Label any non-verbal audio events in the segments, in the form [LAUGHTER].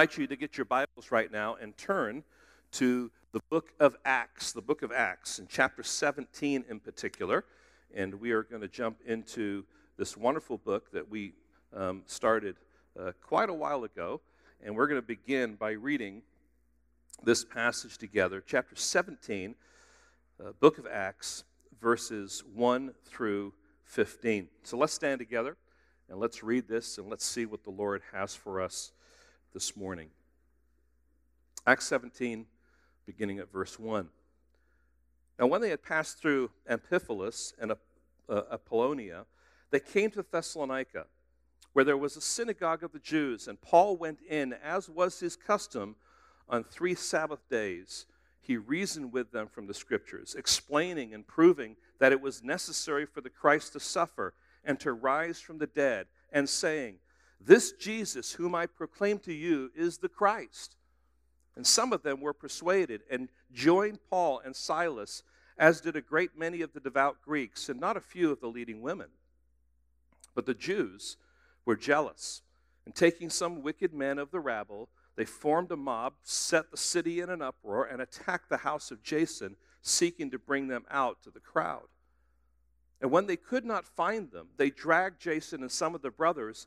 invite you to get your Bibles right now and turn to the book of Acts, the book of Acts, in chapter 17 in particular. And we are going to jump into this wonderful book that we um, started uh, quite a while ago. And we're going to begin by reading this passage together, chapter 17, uh, book of Acts, verses 1 through 15. So let's stand together and let's read this and let's see what the Lord has for us this morning. Acts 17, beginning at verse 1. Now, when they had passed through Amphipolis and uh, Apollonia, they came to Thessalonica, where there was a synagogue of the Jews, and Paul went in, as was his custom, on three Sabbath days. He reasoned with them from the Scriptures, explaining and proving that it was necessary for the Christ to suffer and to rise from the dead, and saying, this Jesus, whom I proclaim to you, is the Christ. And some of them were persuaded and joined Paul and Silas, as did a great many of the devout Greeks, and not a few of the leading women. But the Jews were jealous, and taking some wicked men of the rabble, they formed a mob, set the city in an uproar, and attacked the house of Jason, seeking to bring them out to the crowd. And when they could not find them, they dragged Jason and some of the brothers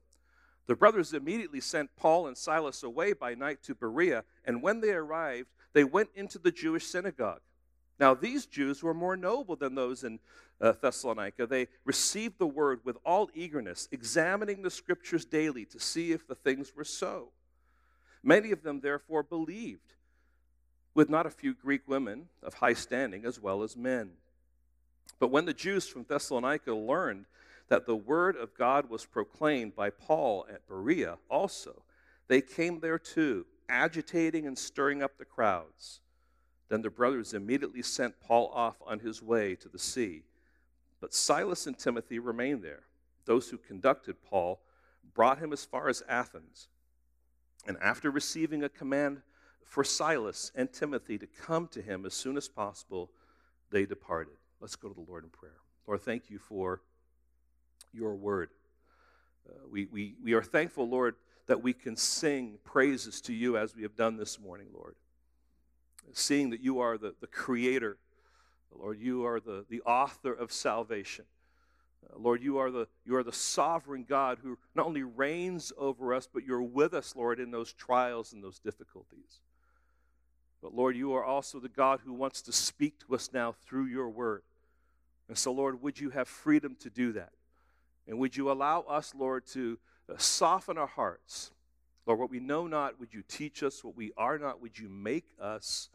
The brothers immediately sent Paul and Silas away by night to Berea, and when they arrived, they went into the Jewish synagogue. Now, these Jews were more noble than those in uh, Thessalonica. They received the word with all eagerness, examining the scriptures daily to see if the things were so. Many of them, therefore, believed, with not a few Greek women of high standing as well as men. But when the Jews from Thessalonica learned that the word of God was proclaimed by Paul at Berea also. They came there too, agitating and stirring up the crowds. Then the brothers immediately sent Paul off on his way to the sea. But Silas and Timothy remained there. Those who conducted Paul brought him as far as Athens. And after receiving a command for Silas and Timothy to come to him as soon as possible, they departed. Let's go to the Lord in prayer. Lord, thank you for your word. Uh, we, we, we are thankful, Lord, that we can sing praises to you as we have done this morning, Lord. Seeing that you are the, the creator, Lord, you are the, the author of salvation. Uh, Lord, you are, the, you are the sovereign God who not only reigns over us, but you're with us, Lord, in those trials and those difficulties. But Lord, you are also the God who wants to speak to us now through your word. And so, Lord, would you have freedom to do that? And would you allow us, Lord, to uh, soften our hearts? Lord, what we know not, would you teach us? What we are not, would you make us?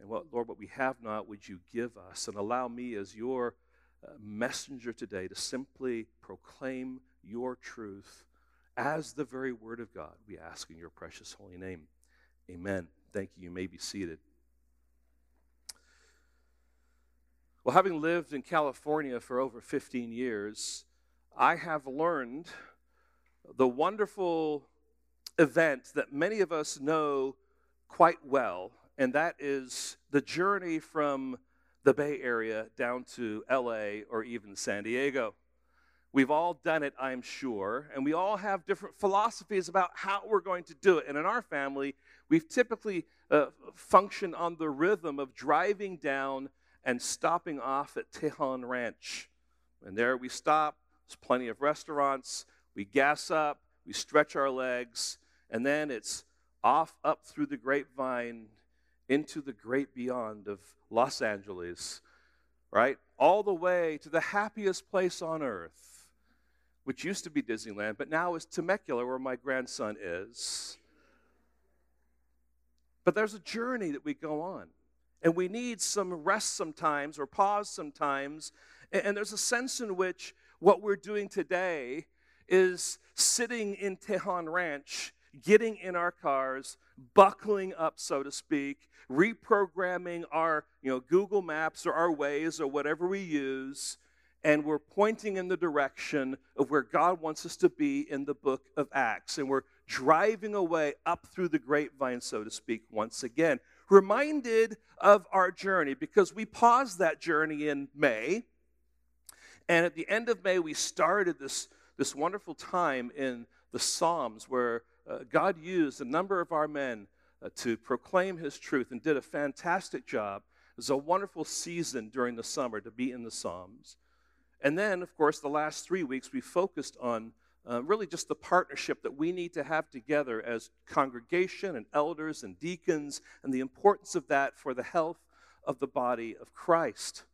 And what, Lord, what we have not, would you give us? And allow me as your uh, messenger today to simply proclaim your truth as the very word of God. We ask in your precious holy name. Amen. Thank you. You may be seated. Well, having lived in California for over 15 years, I have learned the wonderful event that many of us know quite well, and that is the journey from the Bay Area down to LA or even San Diego. We've all done it, I'm sure, and we all have different philosophies about how we're going to do it. And in our family, we've typically uh, functioned on the rhythm of driving down and stopping off at Tejon Ranch. And there we stop, plenty of restaurants. We gas up, we stretch our legs, and then it's off up through the grapevine into the great beyond of Los Angeles, right? All the way to the happiest place on earth, which used to be Disneyland, but now is Temecula, where my grandson is. But there's a journey that we go on. And we need some rest sometimes or pause sometimes. And there's a sense in which what we're doing today is sitting in Tejon Ranch, getting in our cars, buckling up, so to speak, reprogramming our you know, Google Maps or our Waze or whatever we use, and we're pointing in the direction of where God wants us to be in the book of Acts. And we're driving away up through the grapevine, so to speak, once again. Reminded of our journey because we paused that journey in May. And at the end of May, we started this, this wonderful time in the Psalms where uh, God used a number of our men uh, to proclaim his truth and did a fantastic job. It was a wonderful season during the summer to be in the Psalms. And then, of course, the last three weeks we focused on uh, really just the partnership that we need to have together as congregation and elders and deacons and the importance of that for the health of the body of Christ.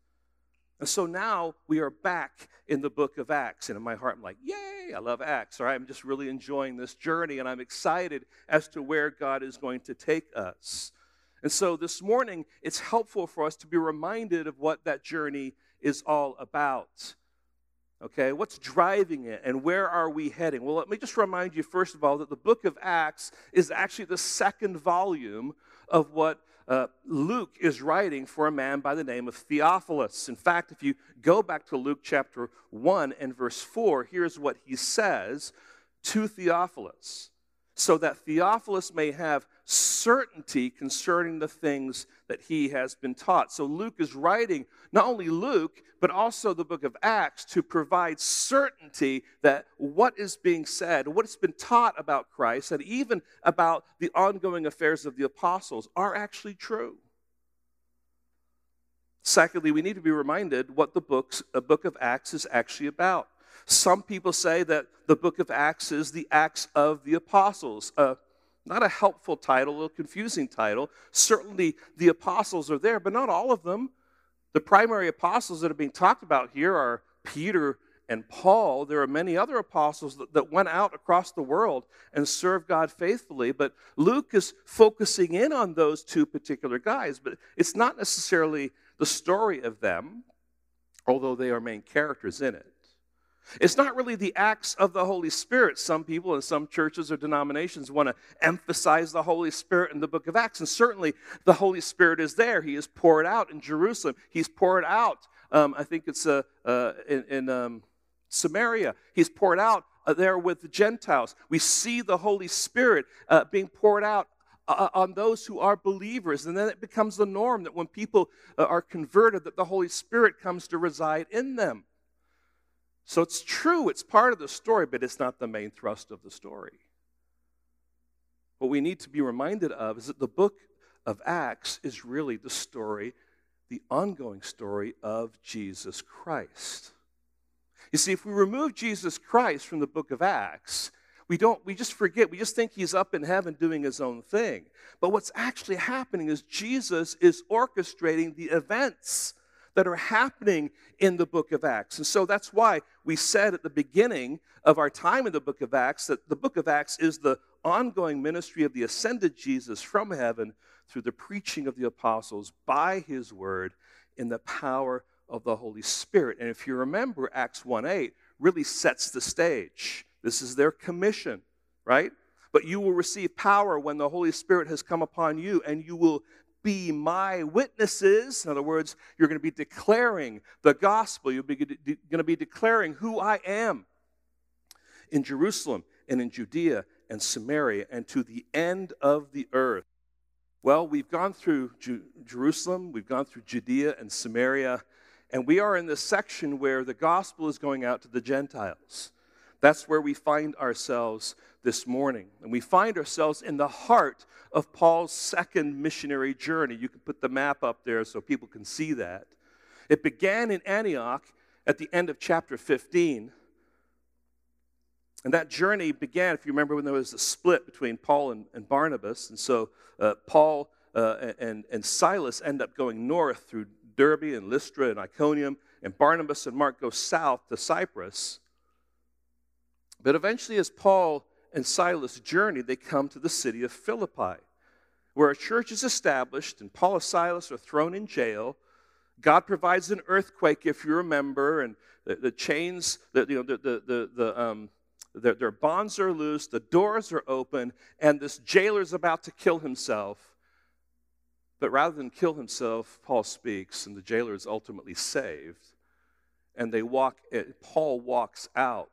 And so now we are back in the book of Acts. And in my heart, I'm like, yay, I love Acts. All right, I'm just really enjoying this journey and I'm excited as to where God is going to take us. And so this morning, it's helpful for us to be reminded of what that journey is all about. Okay, what's driving it and where are we heading? Well, let me just remind you, first of all, that the book of Acts is actually the second volume of what uh, Luke is writing for a man by the name of Theophilus. In fact, if you go back to Luke chapter 1 and verse 4, here's what he says to Theophilus so that Theophilus may have certainty concerning the things that he has been taught. So Luke is writing not only Luke, but also the book of Acts to provide certainty that what is being said, what has been taught about Christ, and even about the ongoing affairs of the apostles are actually true. Secondly, we need to be reminded what the books, a book of Acts is actually about. Some people say that the book of Acts is the Acts of the Apostles. Uh, not a helpful title, a confusing title. Certainly the apostles are there, but not all of them. The primary apostles that are being talked about here are Peter and Paul. There are many other apostles that, that went out across the world and served God faithfully, but Luke is focusing in on those two particular guys. But it's not necessarily the story of them, although they are main characters in it. It's not really the acts of the Holy Spirit. Some people in some churches or denominations want to emphasize the Holy Spirit in the book of Acts. And certainly the Holy Spirit is there. He is poured out in Jerusalem, He's poured out, um, I think it's uh, uh, in, in um, Samaria. He's poured out uh, there with the Gentiles. We see the Holy Spirit uh, being poured out uh, on those who are believers. And then it becomes the norm that when people uh, are converted, that the Holy Spirit comes to reside in them. So it's true, it's part of the story, but it's not the main thrust of the story. What we need to be reminded of is that the book of Acts is really the story, the ongoing story of Jesus Christ. You see, if we remove Jesus Christ from the book of Acts, we don't we just forget we just think he's up in heaven doing his own thing but what's actually happening is jesus is orchestrating the events that are happening in the book of Acts. And so that's why we said at the beginning of our time in the book of Acts that the book of Acts is the ongoing ministry of the ascended Jesus from heaven through the preaching of the apostles by his word in the power of the Holy Spirit. And if you remember, Acts 1 8 really sets the stage. This is their commission, right? But you will receive power when the Holy Spirit has come upon you, and you will be my witnesses. In other words, you're going to be declaring the gospel. You're going to be declaring who I am in Jerusalem and in Judea and Samaria and to the end of the earth. Well, we've gone through Ju- Jerusalem, we've gone through Judea and Samaria, and we are in this section where the gospel is going out to the Gentiles. That's where we find ourselves this morning. And we find ourselves in the heart of Paul's second missionary journey. You can put the map up there so people can see that. It began in Antioch at the end of chapter 15. And that journey began, if you remember, when there was a split between Paul and, and Barnabas. And so uh, Paul uh, and, and Silas end up going north through Derbe and Lystra and Iconium, and Barnabas and Mark go south to Cyprus. But eventually, as Paul and Silas journey, they come to the city of Philippi, where a church is established, and Paul and Silas are thrown in jail. God provides an earthquake, if you remember, and the, the chains, the, you know, the, the, the, the, um, their, their bonds are loose, the doors are open, and this jailer's about to kill himself. But rather than kill himself, Paul speaks, and the jailer is ultimately saved. And they walk, Paul walks out.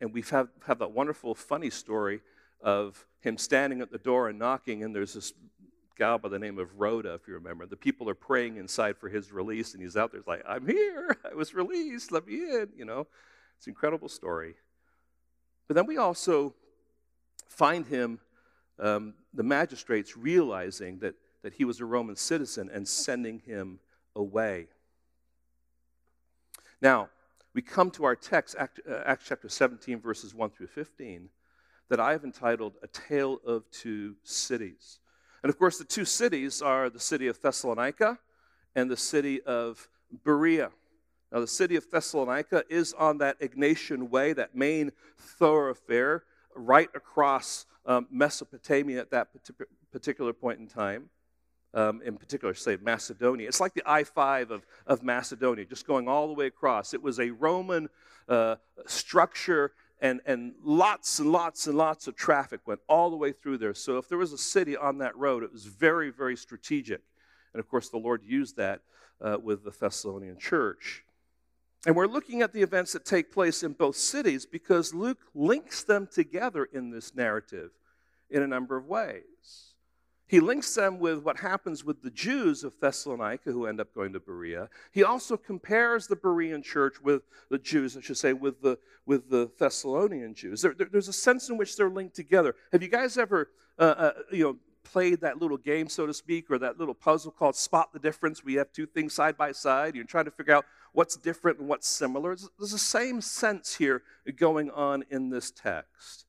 And we have, have that wonderful, funny story of him standing at the door and knocking, and there's this gal by the name of Rhoda, if you remember. The people are praying inside for his release, and he's out there like, I'm here. [LAUGHS] I was released. Let me in. You know, it's an incredible story. But then we also find him, um, the magistrates realizing that, that he was a Roman citizen and sending him away. Now, we come to our text, Act, uh, Acts chapter 17, verses 1 through 15, that I have entitled A Tale of Two Cities. And of course, the two cities are the city of Thessalonica and the city of Berea. Now, the city of Thessalonica is on that Egnatian Way, that main thoroughfare, right across um, Mesopotamia at that particular point in time. Um, in particular, say Macedonia. It's like the I 5 of, of Macedonia, just going all the way across. It was a Roman uh, structure, and, and lots and lots and lots of traffic went all the way through there. So, if there was a city on that road, it was very, very strategic. And of course, the Lord used that uh, with the Thessalonian church. And we're looking at the events that take place in both cities because Luke links them together in this narrative in a number of ways. He links them with what happens with the Jews of Thessalonica who end up going to Berea. He also compares the Berean church with the Jews, I should say, with the, with the Thessalonian Jews. There, there, there's a sense in which they're linked together. Have you guys ever, uh, uh, you know, played that little game, so to speak, or that little puzzle called Spot the Difference? We have two things side by side. You're trying to figure out what's different and what's similar. There's the same sense here going on in this text.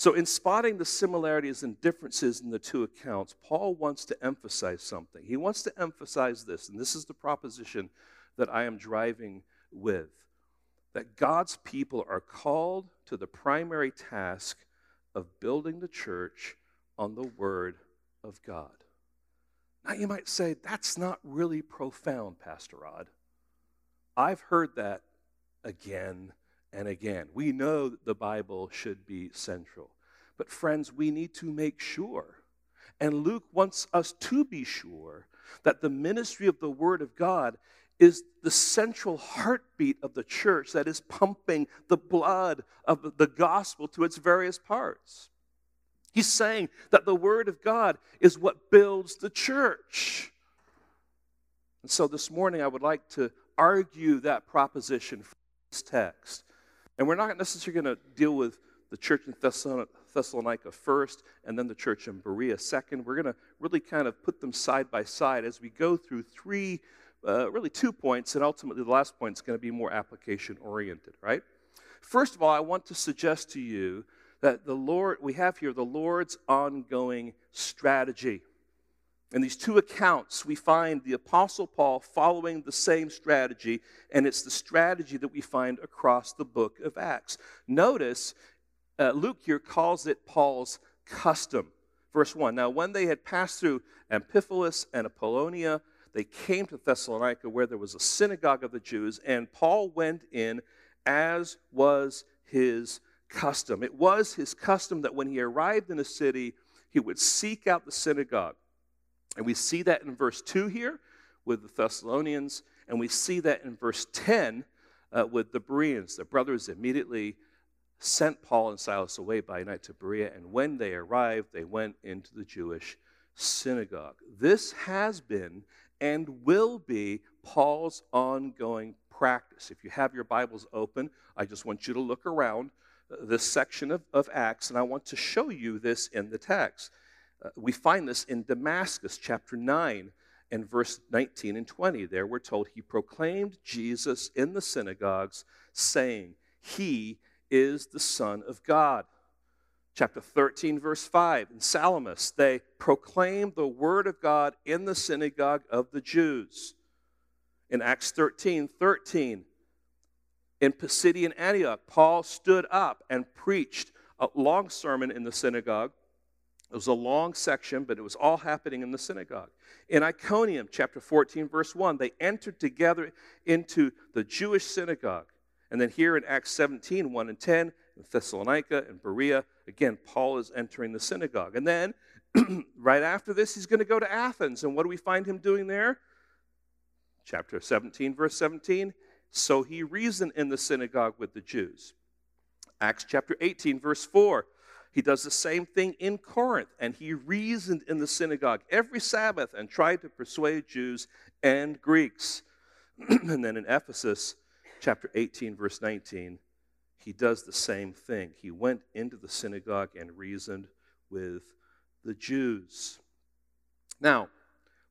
So, in spotting the similarities and differences in the two accounts, Paul wants to emphasize something. He wants to emphasize this, and this is the proposition that I am driving with that God's people are called to the primary task of building the church on the Word of God. Now, you might say, that's not really profound, Pastor Rod. I've heard that again and again. We know that the Bible should be central. But, friends, we need to make sure, and Luke wants us to be sure, that the ministry of the Word of God is the central heartbeat of the church that is pumping the blood of the gospel to its various parts. He's saying that the Word of God is what builds the church. And so this morning, I would like to argue that proposition from this text. And we're not necessarily going to deal with the church in Thessalonica first and then the church in Berea second. We're going to really kind of put them side by side as we go through three, uh, really two points, and ultimately the last point is going to be more application oriented, right? First of all, I want to suggest to you that the Lord, we have here the Lord's ongoing strategy. In these two accounts, we find the Apostle Paul following the same strategy, and it's the strategy that we find across the book of Acts. Notice, uh, Luke here calls it Paul's custom. Verse 1 Now, when they had passed through Amphipolis and Apollonia, they came to Thessalonica, where there was a synagogue of the Jews, and Paul went in as was his custom. It was his custom that when he arrived in a city, he would seek out the synagogue and we see that in verse 2 here with the Thessalonians, and we see that in verse 10 uh, with the Bereans. The brothers immediately sent Paul and Silas away by night to Berea, and when they arrived, they went into the Jewish synagogue. This has been and will be Paul's ongoing practice. If you have your Bibles open, I just want you to look around uh, this section of, of Acts, and I want to show you this in the text. Uh, we find this in Damascus, chapter 9, and verse 19 and 20. There we're told he proclaimed Jesus in the synagogues, saying, He is the Son of God. Chapter 13, verse 5. In Salamis, they proclaimed the word of God in the synagogue of the Jews. In Acts 13, 13, in Pisidian Antioch, Paul stood up and preached a long sermon in the synagogue it was a long section, but it was all happening in the synagogue. In Iconium, chapter 14, verse 1, they entered together into the Jewish synagogue. And then here in Acts 17, 1 and 10, in Thessalonica and Berea. Again, Paul is entering the synagogue. And then, [CLEARS THROAT] right after this, he's going to go to Athens. And what do we find him doing there? Chapter 17, verse 17. So he reasoned in the synagogue with the Jews. Acts chapter 18, verse 4. He does the same thing in Corinth, and he reasoned in the synagogue every Sabbath and tried to persuade Jews and Greeks. [CLEARS THROAT] and then in Ephesus, chapter 18, verse 19, he does the same thing. He went into the synagogue and reasoned with the Jews. Now,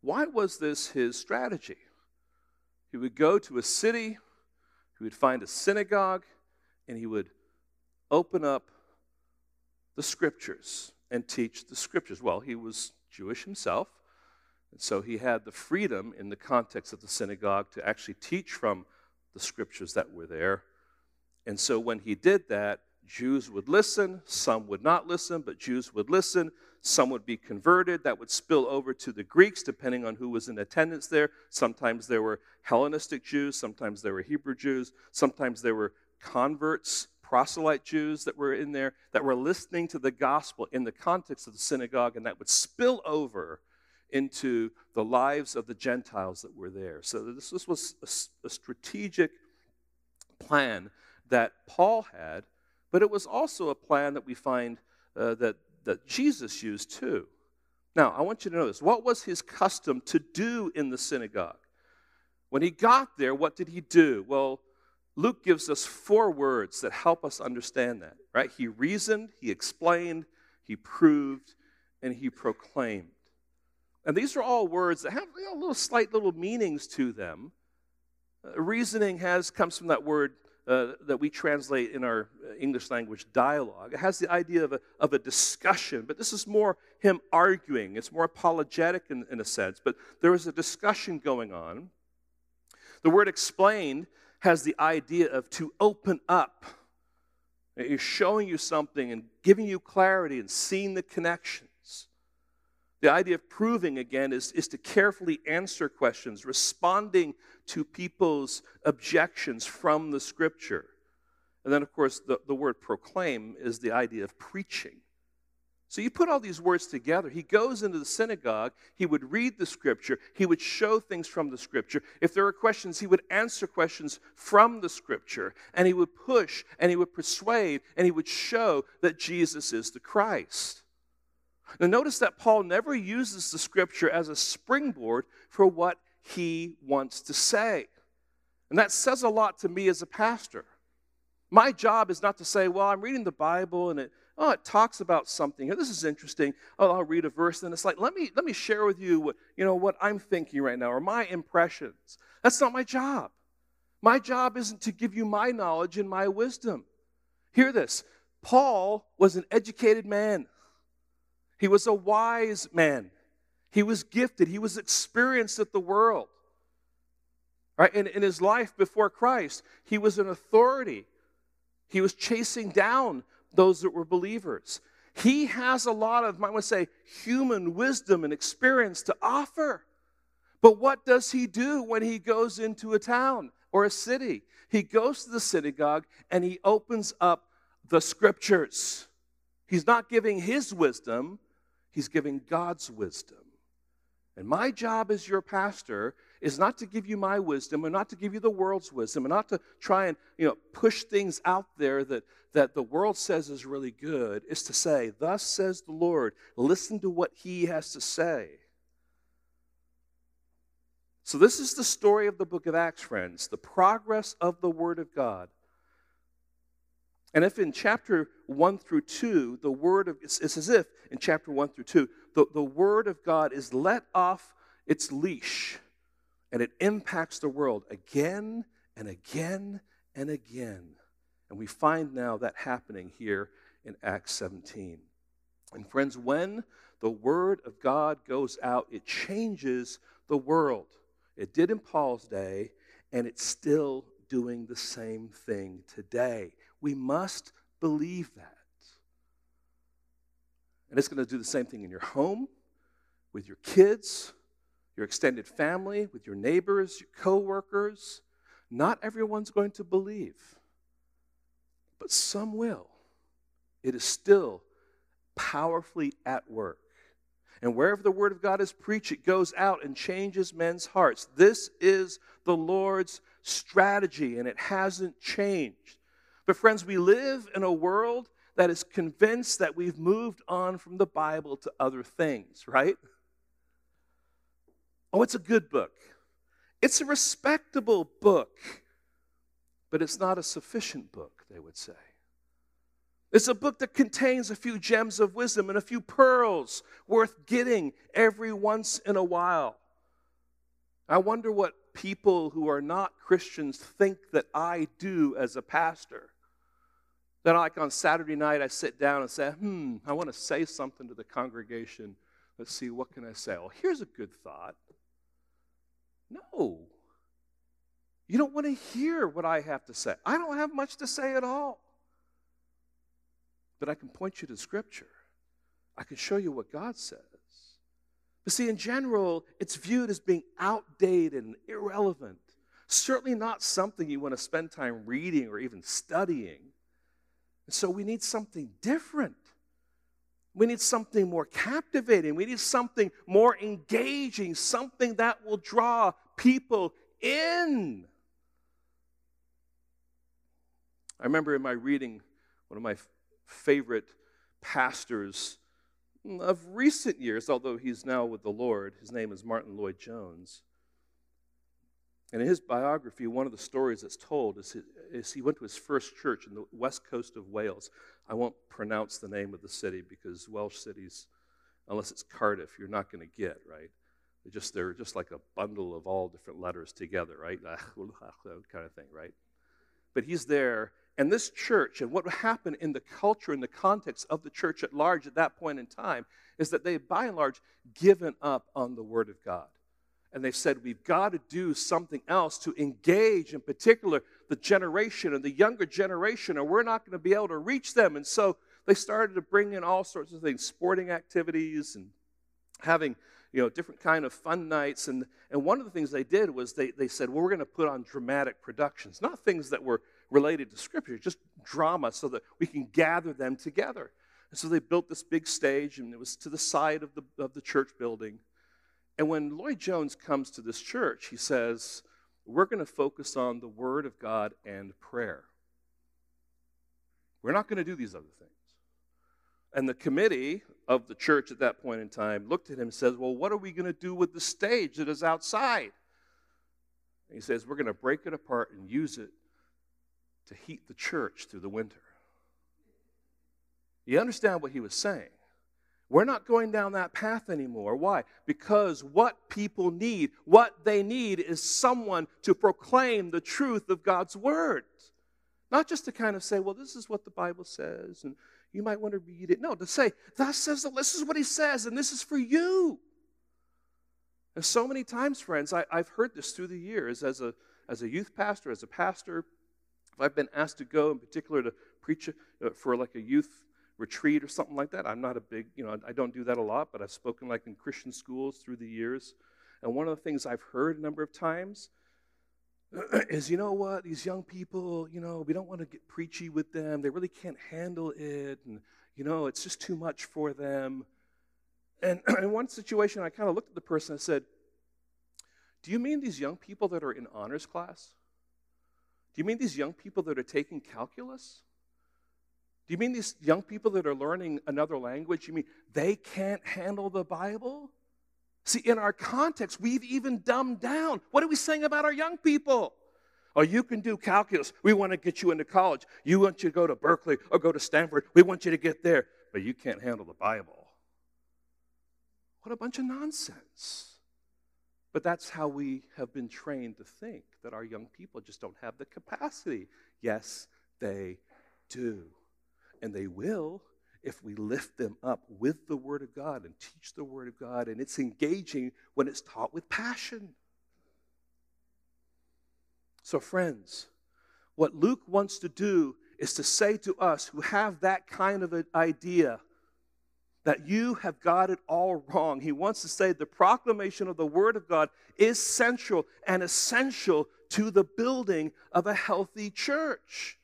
why was this his strategy? He would go to a city, he would find a synagogue, and he would open up the scriptures and teach the scriptures. Well, he was Jewish himself, and so he had the freedom in the context of the synagogue to actually teach from the scriptures that were there. And so when he did that, Jews would listen, some would not listen, but Jews would listen. Some would be converted. That would spill over to the Greeks, depending on who was in attendance there. Sometimes there were Hellenistic Jews, sometimes there were Hebrew Jews, sometimes there were converts, proselyte Jews that were in there that were listening to the gospel in the context of the synagogue, and that would spill over into the lives of the Gentiles that were there. So this, this was a, a strategic plan that Paul had, but it was also a plan that we find uh, that, that Jesus used too. Now, I want you to know this. What was his custom to do in the synagogue? When he got there, what did he do? Well, Luke gives us four words that help us understand that, right? He reasoned, he explained, he proved, and he proclaimed. And these are all words that have you know, little slight little meanings to them. Uh, reasoning has comes from that word uh, that we translate in our uh, English language dialogue. It has the idea of a, of a discussion, but this is more him arguing. It's more apologetic in, in a sense, but there is a discussion going on. The word explained has the idea of to open up. He's showing you something and giving you clarity and seeing the connections. The idea of proving, again, is, is to carefully answer questions, responding to people's objections from the scripture. And then, of course, the, the word proclaim is the idea of preaching. So you put all these words together. He goes into the synagogue, he would read the scripture, he would show things from the scripture. If there were questions, he would answer questions from the scripture, and he would push and he would persuade and he would show that Jesus is the Christ. Now, notice that Paul never uses the scripture as a springboard for what he wants to say. And that says a lot to me as a pastor. My job is not to say, well, I'm reading the Bible and it, oh, it talks about something. This is interesting. Oh, I'll read a verse, and it's like, let me let me share with you what you know what I'm thinking right now or my impressions. That's not my job. My job isn't to give you my knowledge and my wisdom. Hear this. Paul was an educated man. He was a wise man. He was gifted. He was experienced at the world. Right? In, in his life before Christ, he was an authority. He was chasing down those that were believers. He has a lot of, I to say, human wisdom and experience to offer. But what does he do when he goes into a town or a city? He goes to the synagogue and he opens up the scriptures. He's not giving his wisdom, he's giving God's wisdom. And my job as your pastor is not to give you my wisdom and not to give you the world's wisdom and not to try and you know push things out there that, that the world says is really good. Is to say, Thus says the Lord, listen to what he has to say. So, this is the story of the book of Acts, friends, the progress of the Word of God. And if in chapter 1 through 2, the word of, it's, it's, as if in chapter 1 through 2, the, the word of God is let off its leash and it impacts the world again and again and again. And we find now that happening here in Acts 17. And friends, when the word of God goes out, it changes the world. It did in Paul's day, and it's still doing the same thing today. We must believe that. And it's going to do the same thing in your home, with your kids, your extended family, with your neighbors, your coworkers. Not everyone's going to believe, but some will. it is still powerfully at work. And wherever the word of God is preached, it goes out and changes men's hearts. This is the Lord's strategy, and it hasn't changed. But, friends, we live in a world that is convinced that we've moved on from the Bible to other things, right? Oh, it's a good book. It's a respectable book, but it's not a sufficient book, they would say. It's a book that contains a few gems of wisdom and a few pearls worth getting every once in a while. I wonder what people who are not Christians think that I do as a pastor. That, like on Saturday night, I sit down and say, hmm, I want to say something to the congregation. Let's see, what can I say? Well, here's a good thought. No. You don't want to hear what I have to say. I don't have much to say at all. But I can point you to Scripture. I can show you what God says. But see, in general, it's viewed as being outdated and irrelevant. Certainly not something you want to spend time reading or even studying. And so we need something different. We need something more captivating. We need something more engaging, something that will draw people in. I remember in my reading, one of my favorite pastors of recent years, although he's now with the Lord. His name is Martyn Lloyd-Jones. And in his biography, one of the stories that's told is, is he went to his first church in the west coast of Wales. I won't pronounce the name of the city because Welsh cities, unless it's Cardiff, you're not going to get, right? They're just, they're just like a bundle of all different letters together, right? [LAUGHS] kind of thing, right? But he's there, and this church, and what happened in the culture and the context of the church at large at that point in time, is that they, by and large, given up on the Word of God. And they said, we've got to do something else to engage, in particular, the generation and the younger generation, or we're not going to be able to reach them. And so they started to bring in all sorts of things, sporting activities and having you know different kind of fun nights and, and one of the things they did was they, they said well we're going to put on dramatic productions not things that were related to Scripture, just drama, so that we can gather them together. And so they built this big stage, and it was to the side of the, of the church building. And when Lloyd-Jones comes to this church, he says, We're going to focus on the Word of God and prayer. We're not going to do these other things. And the committee of the church at that point in time looked at him and says, Well, what are we going to do with the stage that is outside? And he says, We're going to break it apart and use it to heat the church through the winter. You understand what he was saying? We're not going down that path anymore. Why? Because what people need, what they need is someone to proclaim the truth of God's word. Not just to kind of say, well, this is what the Bible says, and you might want to read it. No, to say, thus says the, this is what he says, and this is for you. And so many times, friends, I, have heard this through the years as a, as a youth pastor, as a pastor, I've been asked to go in particular to preach uh, for like a youth retreat or something like that, I'm not a big, you know, I don't do that a lot, but I've spoken like in Christian schools through the years. And one of the things I've heard a number of times [CLEARS THROAT] is, you know what, these young people, you know, we don't want to get preachy with them. They really can't handle it. And, you know, it's just too much for them. And [CLEARS THROAT] in one situation, I kind of looked at the person and said, Do you mean these young people that are in honors class? Do you mean these young people that are taking calculus? Do you mean these young people that are learning another language? You mean they can't handle the Bible? See, in our context, we've even dumbed down. What are we saying about our young people? Oh, you can do calculus. We want to get you into college. You want you to go to Berkeley or go to Stanford. We want you to get there. But you can't handle the Bible. What a bunch of nonsense. But that's how we have been trained to think that our young people just don't have the capacity. Yes, they do. And they will if we lift them up with the Word of God and teach the Word of God, and it's engaging when it's taught with passion. So, friends, what Luke wants to do is to say to us who have that kind of an idea that you have got it all wrong. He wants to say the proclamation of the Word of God is central and essential to the building of a healthy church.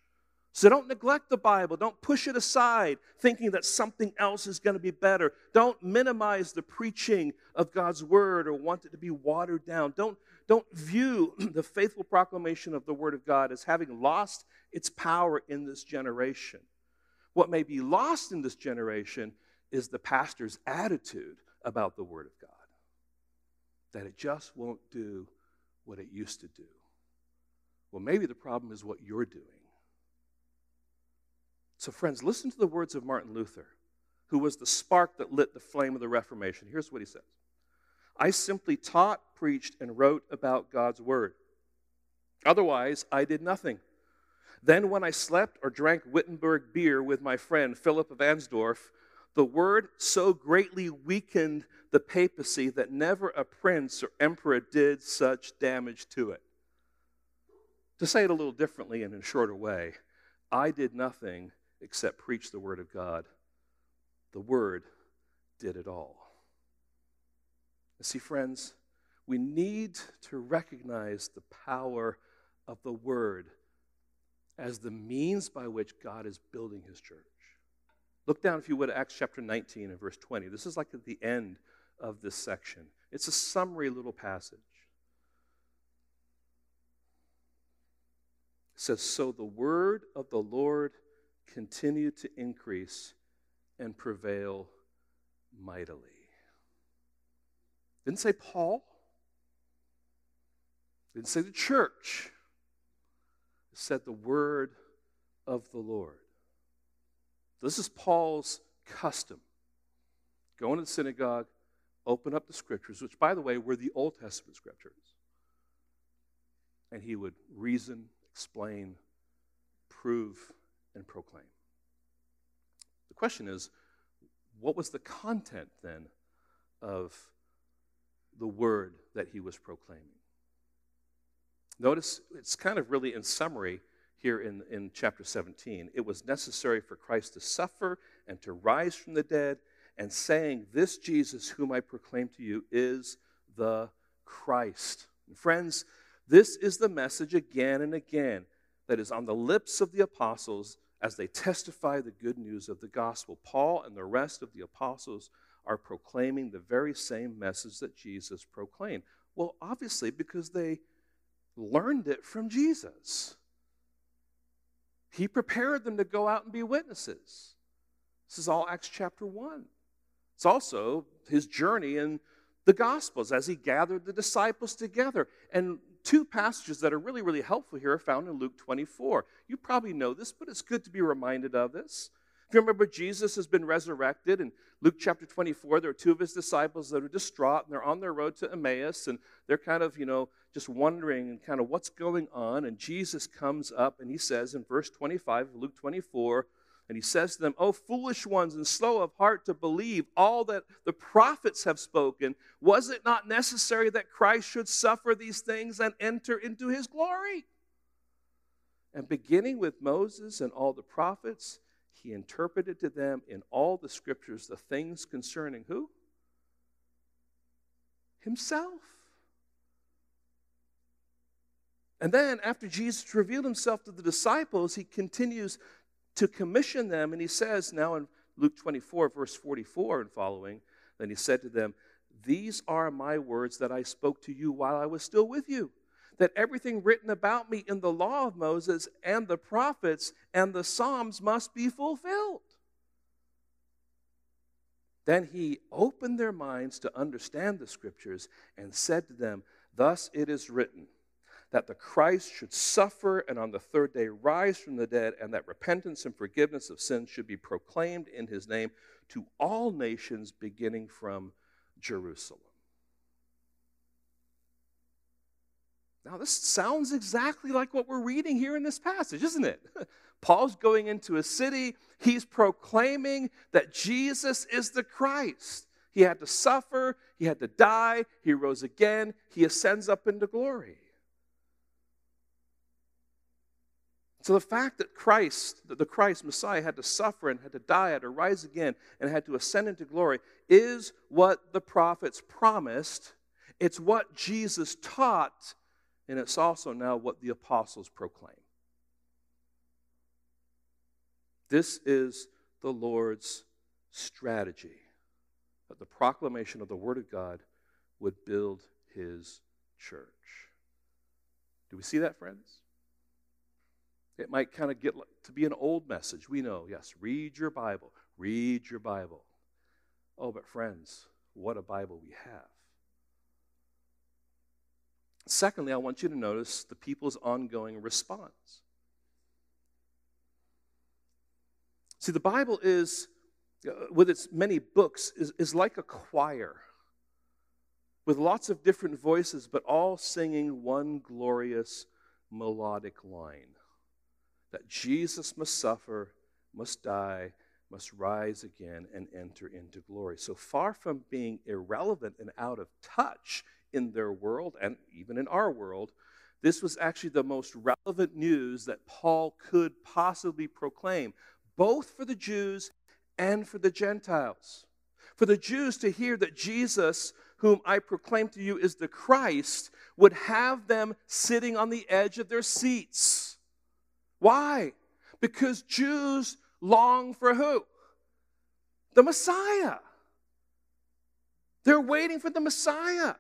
So don't neglect the Bible. Don't push it aside thinking that something else is going to be better. Don't minimize the preaching of God's word or want it to be watered down. Don't, don't view [CLEARS THROAT] the faithful proclamation of the word of God as having lost its power in this generation. What may be lost in this generation is the pastor's attitude about the word of God, that it just won't do what it used to do. Well, maybe the problem is what you're doing. So, friends, listen to the words of Martin Luther, who was the spark that lit the flame of the Reformation. Here's what he says I simply taught, preached, and wrote about God's Word. Otherwise, I did nothing. Then, when I slept or drank Wittenberg beer with my friend Philip of Amsdorf, the word so greatly weakened the papacy that never a prince or emperor did such damage to it. To say it a little differently and in a shorter way, I did nothing except preach the Word of God. The Word did it all. see, friends, we need to recognize the power of the Word as the means by which God is building His church. Look down, if you would, Acts chapter 19 and verse 20. This is like at the end of this section. It's a summary little passage. It says, So the word of the Lord continue to increase and prevail mightily. Didn't say Paul. Didn't say the church. It said the word of the Lord. This is Paul's custom. Go into the synagogue, open up the scriptures, which, by the way, were the Old Testament scriptures. And he would reason, explain, prove, and proclaim. The question is what was the content then of the word that he was proclaiming? Notice it's kind of really in summary here in, in chapter 17. It was necessary for Christ to suffer and to rise from the dead, and saying, This Jesus, whom I proclaim to you, is the Christ. And friends, this is the message again and again that is on the lips of the apostles as they testify the good news of the gospel. Paul and the rest of the apostles are proclaiming the very same message that Jesus proclaimed. Well, obviously, because they learned it from Jesus. He prepared them to go out and be witnesses. This is all Acts chapter 1. It's also his journey in the Gospels as he gathered the disciples together. And two passages that are really, really helpful here are found in Luke 24. You probably know this, but it's good to be reminded of this. If you remember, Jesus has been resurrected. In Luke chapter 24, there are two of his disciples that are distraught and they're on their road to Emmaus and they're kind of, you know, just wondering and kind of what's going on. And Jesus comes up and he says in verse 25 of Luke 24, and he says to them, O foolish ones and slow of heart to believe all that the prophets have spoken, was it not necessary that Christ should suffer these things and enter into his glory? And beginning with Moses and all the prophets, he interpreted to them in all the scriptures the things concerning who? Himself. And then, after Jesus revealed himself to the disciples, he continues to commission them. And he says now in Luke 24, verse 44 and following, then he said to them, These are my words that I spoke to you while I was still with you. That everything written about me in the law of Moses and the prophets and the Psalms must be fulfilled. Then he opened their minds to understand the scriptures and said to them, Thus it is written that the Christ should suffer and on the third day rise from the dead, and that repentance and forgiveness of sins should be proclaimed in his name to all nations, beginning from Jerusalem. Now, this sounds exactly like what we're reading here in this passage, isn't it? [LAUGHS] Paul's going into a city, he's proclaiming that Jesus is the Christ. He had to suffer, he had to die, he rose again, he ascends up into glory. So the fact that Christ, that the Christ Messiah had to suffer and had to die, had to rise again, and had to ascend into glory is what the prophets promised. It's what Jesus taught, and it's also now what the apostles proclaim. This is the Lord's strategy that the proclamation of the Word of God would build his church. Do we see that, friends? It might kind of get to be an old message. We know, yes, read your Bible, read your Bible. Oh, but friends, what a Bible we have. Secondly, I want you to notice the people's ongoing response. See, the Bible is, uh, with its many books, is, is like a choir with lots of different voices, but all singing one glorious melodic line that Jesus must suffer, must die, must rise again, and enter into glory. So far from being irrelevant and out of touch in their world and even in our world, this was actually the most relevant news that Paul could possibly proclaim, both for the Jews and for the Gentiles. For the Jews to hear that Jesus whom I proclaim to you is the Christ, would have them sitting on the edge of their seats. Why? Because Jews long for who? The Messiah. They're waiting for the Messiah.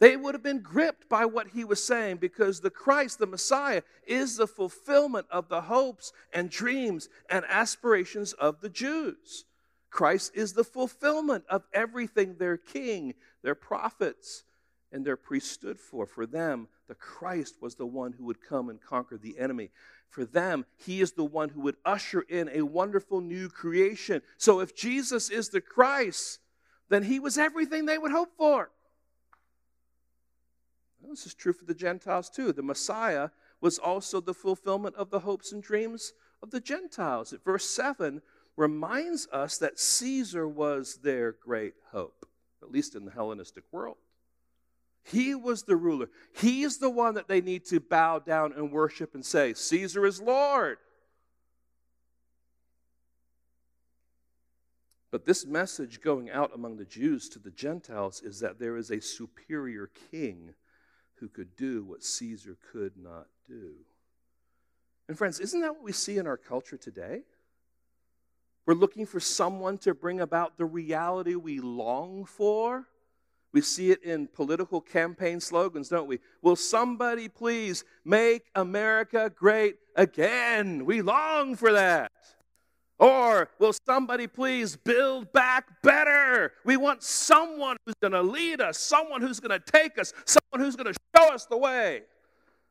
They would have been gripped by what he was saying because the Christ, the Messiah, is the fulfillment of the hopes and dreams and aspirations of the Jews. Christ is the fulfillment of everything their king, their prophets, and their priests stood for. For them, the Christ was the one who would come and conquer the enemy. For them, he is the one who would usher in a wonderful new creation. So if Jesus is the Christ, then he was everything they would hope for. this is true for the Gentiles too. The Messiah was also the fulfillment of the hopes and dreams of the Gentiles. Verse 7, reminds us that Caesar was their great hope, at least in the Hellenistic world. He was the ruler. He's the one that they need to bow down and worship and say, Caesar is Lord. But this message going out among the Jews to the Gentiles is that there is a superior king who could do what Caesar could not do. And, friends, isn't that what we see in our culture today? We're looking for someone to bring about the reality we long for. We see it in political campaign slogans, don't we? Will somebody please make America great again? We long for that. Or will somebody please build back better? We want someone who's going to lead us, someone who's going to take us, someone who's going to show us the way.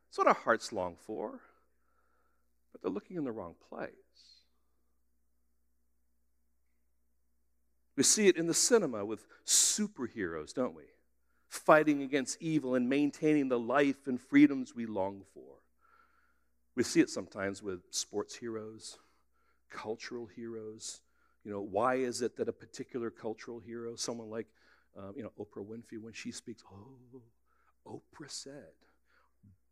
That's what our hearts long for. But they're looking in the wrong place. We see it in the cinema with superheroes, don't we? Fighting against evil and maintaining the life and freedoms we long for. We see it sometimes with sports heroes, cultural heroes. You know, why is it that a particular cultural hero, someone like, um, you know, Oprah Winfrey, when she speaks, oh, Oprah said,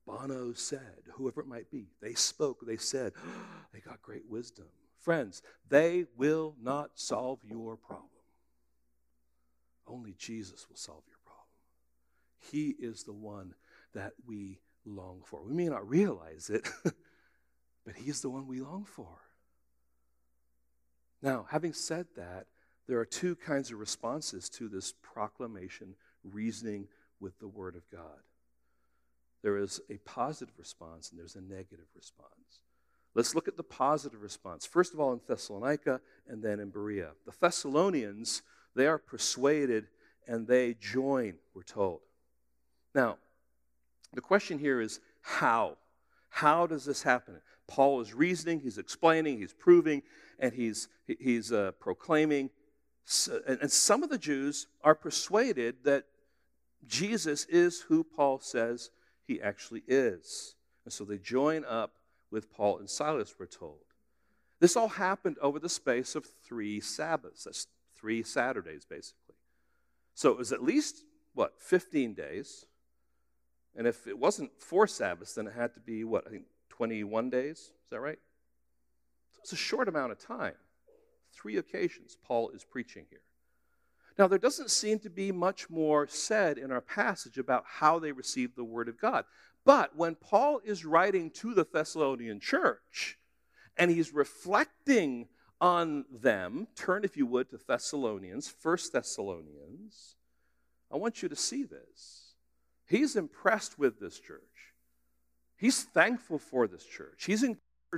Bono said, whoever it might be, they spoke, they said, [GASPS] they got great wisdom. Friends, they will not solve your problem. Only Jesus will solve your problem. He is the one that we long for. We may not realize it, [LAUGHS] but He is the one we long for. Now, having said that, there are two kinds of responses to this proclamation, reasoning with the Word of God. There is a positive response and there's a negative response. Let's look at the positive response. First of all, in Thessalonica and then in Berea. The Thessalonians, they are persuaded and they join, we're told. Now, the question here is how? How does this happen? Paul is reasoning, he's explaining, he's proving, and he's, he's uh, proclaiming. And some of the Jews are persuaded that Jesus is who Paul says he actually is. And so they join up with Paul and Silas, we're told. This all happened over the space of three Sabbaths. That's three Saturdays, basically. So it was at least, what, 15 days. And if it wasn't four Sabbaths, then it had to be, what, I think 21 days? Is that right? So it's a short amount of time. Three occasions Paul is preaching here. Now, there doesn't seem to be much more said in our passage about how they received the Word of God. But when Paul is writing to the Thessalonian church, and he's reflecting on them. Turn, if you would, to Thessalonians, First Thessalonians. I want you to see this. He's impressed with this church. He's thankful for this church. He's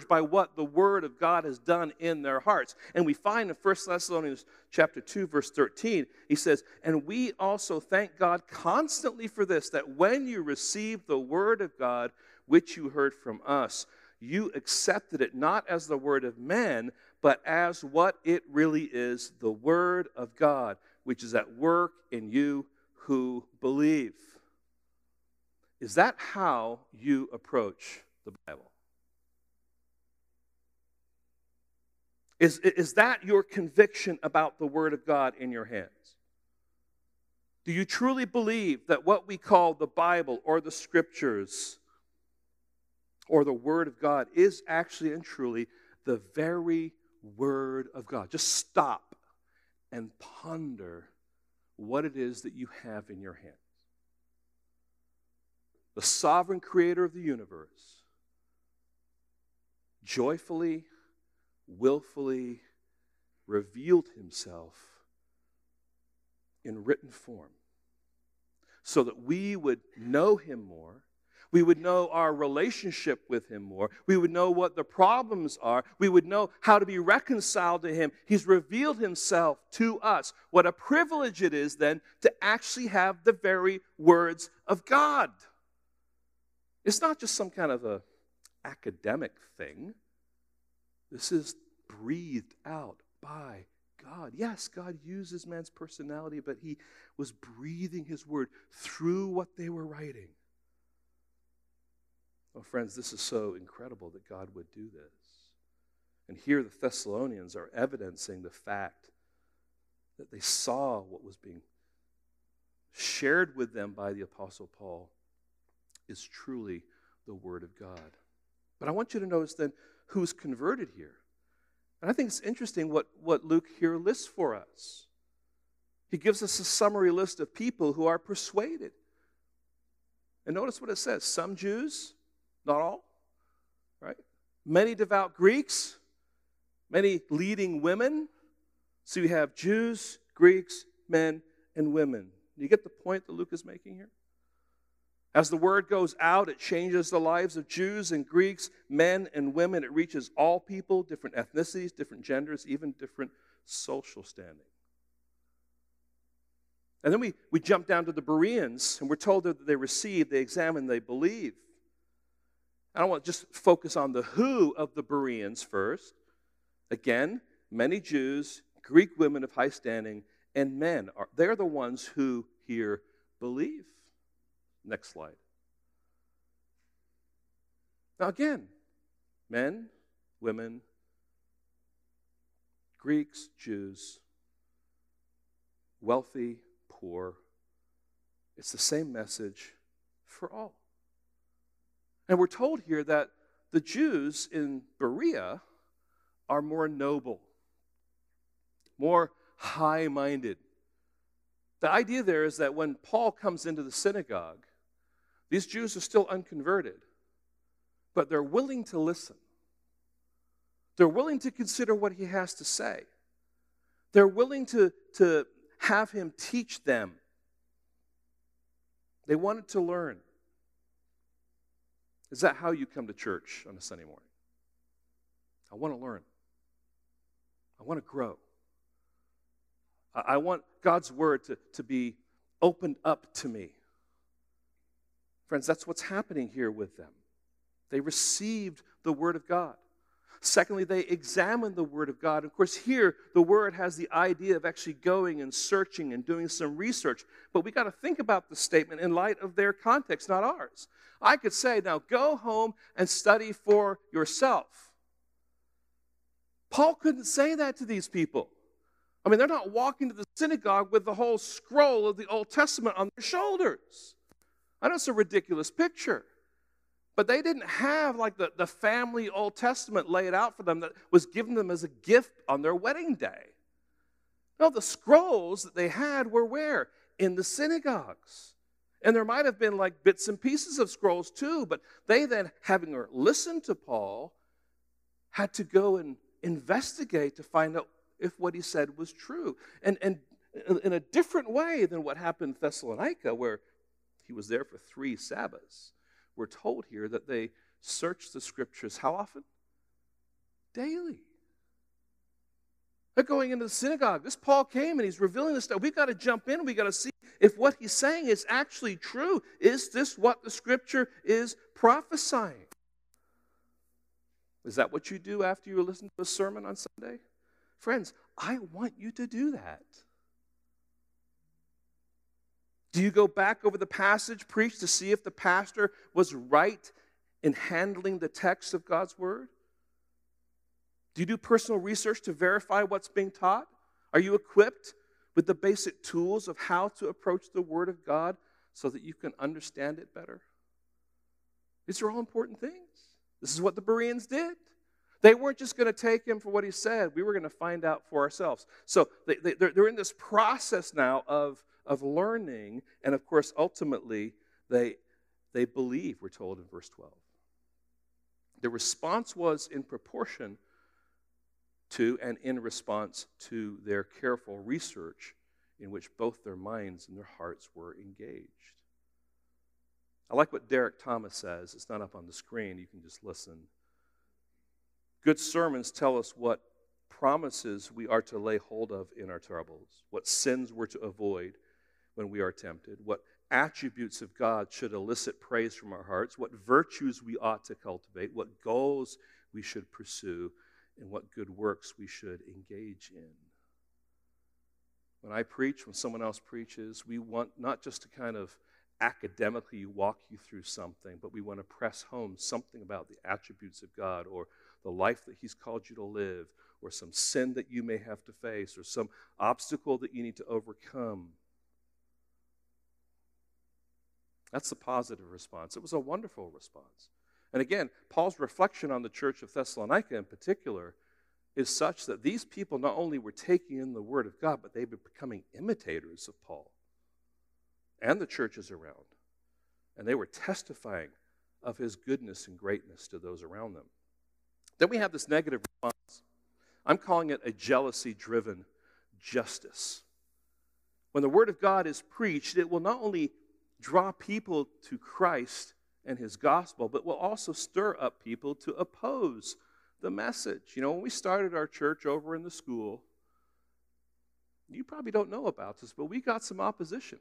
by what the word of God has done in their hearts. And we find in 1 Thessalonians chapter 2 verse 13, he says, "And we also thank God constantly for this that when you received the word of God which you heard from us, you accepted it not as the word of men, but as what it really is, the word of God, which is at work in you who believe." Is that how you approach the Bible? Is, is that your conviction about the Word of God in your hands? Do you truly believe that what we call the Bible or the Scriptures or the Word of God is actually and truly the very Word of God? Just stop and ponder what it is that you have in your hands the sovereign creator of the universe, joyfully, willfully revealed himself in written form so that we would know him more. We would know our relationship with him more. We would know what the problems are. We would know how to be reconciled to him. He's revealed himself to us. What a privilege it is then to actually have the very words of God. It's not just some kind of a academic thing. This is breathed out by God. Yes, God uses man's personality, but he was breathing his word through what they were writing. Oh, friends, this is so incredible that God would do this. And here the Thessalonians are evidencing the fact that they saw what was being shared with them by the Apostle Paul is truly the Word of God. But I want you to notice then who's converted here. And I think it's interesting what, what Luke here lists for us. He gives us a summary list of people who are persuaded. And notice what it says some Jews, not all, right? Many devout Greeks, many leading women. So you have Jews, Greeks, men, and women. You get the point that Luke is making here? As the word goes out, it changes the lives of Jews and Greeks, men and women. It reaches all people, different ethnicities, different genders, even different social standing. And then we, we jump down to the Bereans, and we're told that they receive, they examine, they believe. I don't want to just focus on the who of the Bereans first. Again, many Jews, Greek women of high standing, and men are they're the ones who here believe. Next slide. Now, again, men, women, Greeks, Jews, wealthy, poor. It's the same message for all. And we're told here that the Jews in Berea are more noble, more high minded. The idea there is that when Paul comes into the synagogue, these Jews are still unconverted, but they're willing to listen. They're willing to consider what he has to say. They're willing to, to have him teach them. They wanted to learn. Is that how you come to church on a Sunday morning? I want to learn. I want to grow. I want God's word to, to be opened up to me. Friends, that's what's happening here with them. They received the Word of God. Secondly, they examined the Word of God. Of course, here the Word has the idea of actually going and searching and doing some research. But we got to think about the statement in light of their context, not ours. I could say, now go home and study for yourself. Paul couldn't say that to these people. I mean, they're not walking to the synagogue with the whole scroll of the Old Testament on their shoulders. I know it's a ridiculous picture. But they didn't have like the, the family Old Testament laid out for them that was given them as a gift on their wedding day. No, the scrolls that they had were where? In the synagogues. And there might have been like bits and pieces of scrolls too, but they then, having listened to Paul, had to go and investigate to find out if what he said was true. And, and in a different way than what happened in Thessalonica, where was there for three Sabbaths. We're told here that they searched the scriptures how often? Daily. They're going into the synagogue. This Paul came and he's revealing this stuff. We've got to jump in. We've got to see if what he's saying is actually true. Is this what the scripture is prophesying? Is that what you do after you listen to a sermon on Sunday? Friends, I want you to do that. Do you go back over the passage, preach to see if the pastor was right in handling the text of God's word? Do you do personal research to verify what's being taught? Are you equipped with the basic tools of how to approach the word of God so that you can understand it better? These are all important things. This is what the Bereans did. They weren't just going to take him for what he said. We were going to find out for ourselves. So they, they, they're, they're in this process now of of learning. And of course, ultimately, they, they believe, we're told in verse 12. The response was in proportion to and in response to their careful research in which both their minds and their hearts were engaged. I like what Derek Thomas says. It's not up on the screen, you can just listen. Good sermons tell us what promises we are to lay hold of in our troubles, what sins we're to avoid, when we are tempted, what attributes of God should elicit praise from our hearts, what virtues we ought to cultivate, what goals we should pursue, and what good works we should engage in. When I preach, when someone else preaches, we want not just to kind of academically walk you through something, but we want to press home something about the attributes of God or the life that He's called you to live, or some sin that you may have to face, or some obstacle that you need to overcome. That's the positive response. It was a wonderful response. And again, Paul's reflection on the church of Thessalonica in particular is such that these people not only were taking in the word of God, but they were becoming imitators of Paul and the churches around. And they were testifying of his goodness and greatness to those around them. Then we have this negative response. I'm calling it a jealousy driven justice. When the word of God is preached, it will not only draw people to Christ and his gospel, but will also stir up people to oppose the message. You know, when we started our church over in the school, you probably don't know about this, but we got some opposition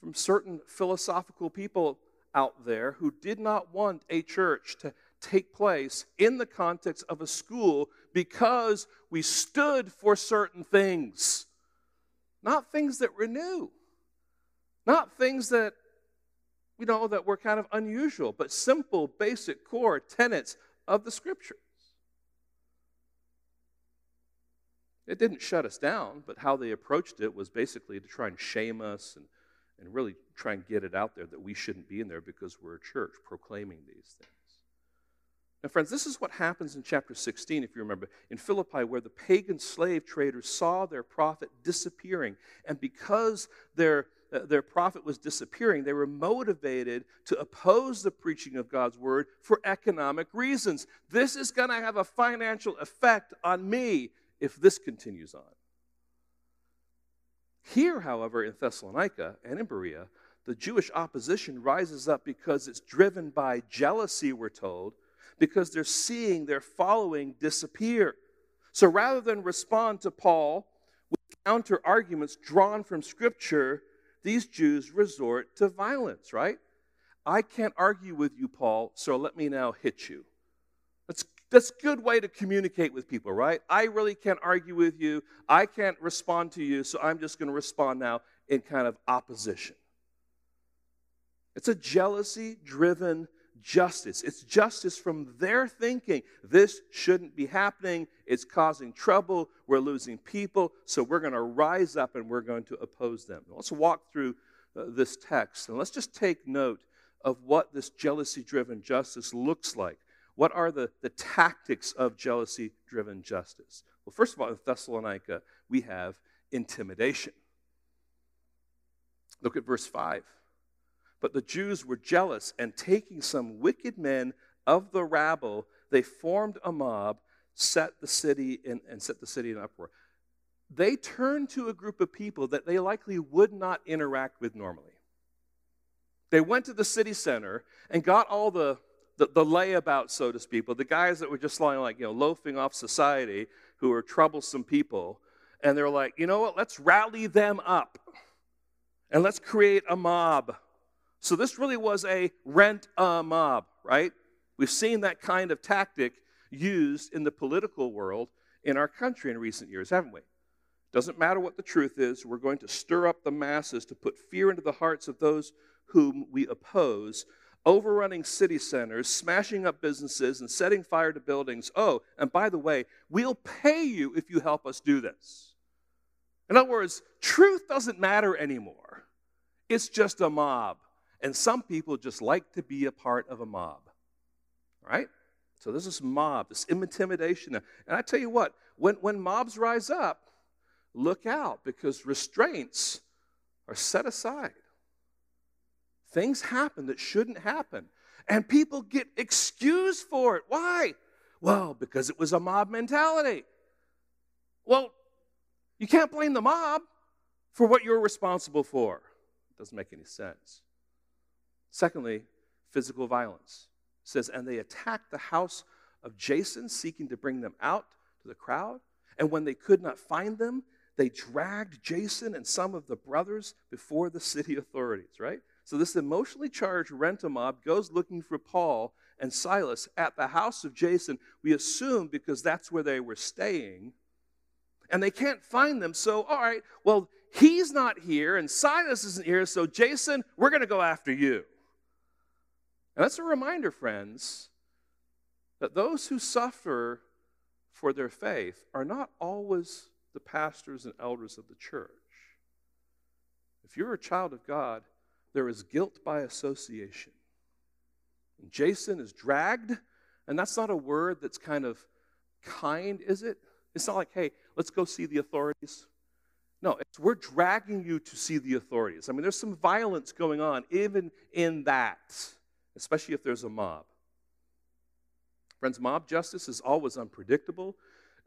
from certain philosophical people out there who did not want a church to take place in the context of a school because we stood for certain things, not things that were new. Not things that, you know, that were kind of unusual, but simple, basic, core tenets of the scriptures. It didn't shut us down, but how they approached it was basically to try and shame us and, and really try and get it out there that we shouldn't be in there because we're a church proclaiming these things. Now, friends, this is what happens in chapter 16, if you remember, in Philippi, where the pagan slave traders saw their profit disappearing. And because their uh, their profit was disappearing, they were motivated to oppose the preaching of God's word for economic reasons. This is going to have a financial effect on me if this continues on. Here, however, in Thessalonica and in Berea, the Jewish opposition rises up because it's driven by jealousy, we're told, because they're seeing their following disappear. So rather than respond to Paul with counter arguments drawn from Scripture, these Jews resort to violence, right? I can't argue with you, Paul, so let me now hit you. That's that's a good way to communicate with people, right? I really can't argue with you. I can't respond to you, so I'm just going to respond now in kind of opposition. It's a jealousy driven justice. It's justice from their thinking. This shouldn't be happening. It's causing trouble. We're losing people. So we're going to rise up and we're going to oppose them. Let's walk through uh, this text and let's just take note of what this jealousy driven justice looks like. What are the, the tactics of jealousy driven justice? Well, first of all, in Thessalonica, we have intimidation. Look at verse 5. But the Jews were jealous, and taking some wicked men of the rabble, they formed a mob, set the city in, and set the city in uproar. They turned to a group of people that they likely would not interact with normally. They went to the city center and got all the, the, the layabouts, so to speak, the guys that were just lying like, you know, loafing off society, who were troublesome people, and they're like, you know what, let's rally them up and let's create a mob. So this really was a rent a mob, right? We've seen that kind of tactic used in the political world in our country in recent years, haven't we? Doesn't matter what the truth is, we're going to stir up the masses to put fear into the hearts of those whom we oppose, overrunning city centers, smashing up businesses, and setting fire to buildings. Oh, and by the way, we'll pay you if you help us do this. In other words, truth doesn't matter anymore. It's just a mob. And some people just like to be a part of a mob. Right? So there's this is mob, this intimidation. And I tell you what, when, when mobs rise up, look out because restraints are set aside. Things happen that shouldn't happen. And people get excused for it. Why? Well, because it was a mob mentality. Well, you can't blame the mob for what you're responsible for. It doesn't make any sense. Secondly, physical violence. It says, and they attacked the house of Jason, seeking to bring them out to the crowd. And when they could not find them, they dragged Jason and some of the brothers before the city authorities, right? So this emotionally charged rent a mob goes looking for Paul and Silas at the house of Jason. We assume because that's where they were staying. And they can't find them. So, all right, well, he's not here and Silas isn't here. So, Jason, we're going to go after you. And that's a reminder, friends, that those who suffer for their faith are not always the pastors and elders of the church. If you're a child of God, there is guilt by association. And Jason is dragged, and that's not a word that's kind of kind, is it? It's not like, hey, let's go see the authorities. No, we're dragging you to see the authorities. I mean, there's some violence going on even in that especially if there's a mob. Friends, mob justice is always unpredictable,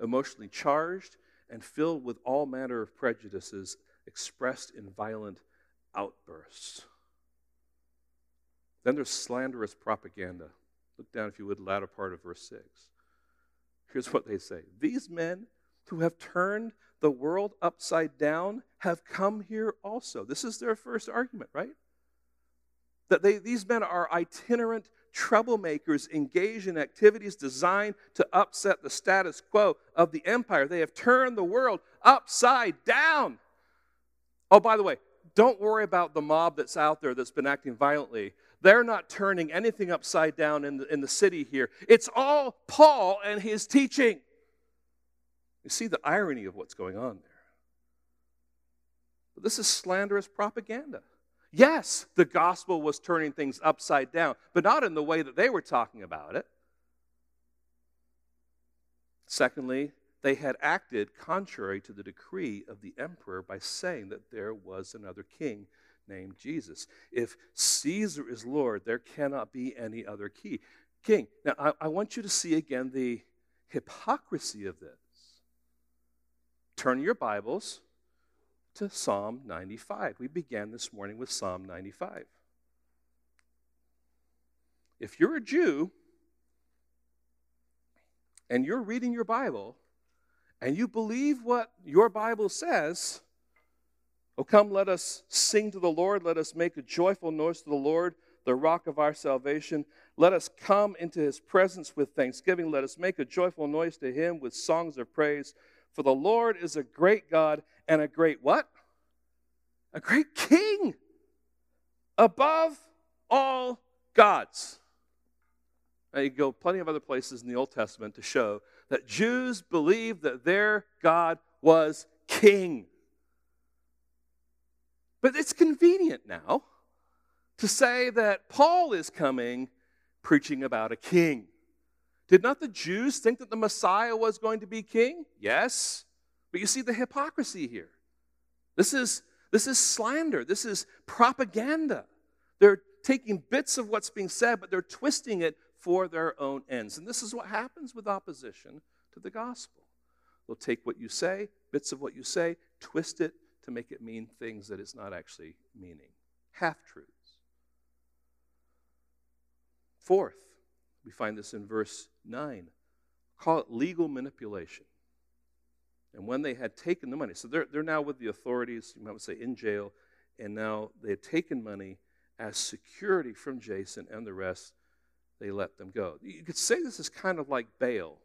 emotionally charged, and filled with all manner of prejudices expressed in violent outbursts. Then there's slanderous propaganda. Look down, if you would, the latter part of verse 6. Here's what they say These men who have turned the world upside down have come here also. This is their first argument, right? That they, these men are itinerant troublemakers engaged in activities designed to upset the status quo of the empire. They have turned the world upside down. Oh, by the way, don't worry about the mob that's out there that's been acting violently. They're not turning anything upside down in the, in the city here. It's all Paul and his teaching. You see the irony of what's going on there. This is slanderous propaganda. Yes, the gospel was turning things upside down, but not in the way that they were talking about it. Secondly, they had acted contrary to the decree of the emperor by saying that there was another king named Jesus. If Caesar is Lord, there cannot be any other king. Now, I, I want you to see again the hypocrisy of this. Turn your Bibles to Psalm 95. We began this morning with Psalm 95. If you're a Jew and you're reading your Bible and you believe what your Bible says, oh, come, let us sing to the Lord. Let us make a joyful noise to the Lord, the rock of our salvation. Let us come into his presence with thanksgiving. Let us make a joyful noise to him with songs of praise. For the Lord is a great God and a great what? A great king above all gods. Now you go plenty of other places in the Old Testament to show that Jews believed that their God was king. But it's convenient now to say that Paul is coming preaching about a king. Did not the Jews think that the Messiah was going to be king? Yes. But you see the hypocrisy here. This is, this is slander. This is propaganda. They're taking bits of what's being said, but they're twisting it for their own ends. And this is what happens with opposition to the gospel. They'll take what you say, bits of what you say, twist it to make it mean things that it's not actually meaning. Half truths. Fourth, we find this in verse 9. Call it legal manipulation. And when they had taken the money, so they're, they're now with the authorities, you might say in jail, and now they had taken money as security from Jason and the rest, they let them go. You could say this is kind of like bail,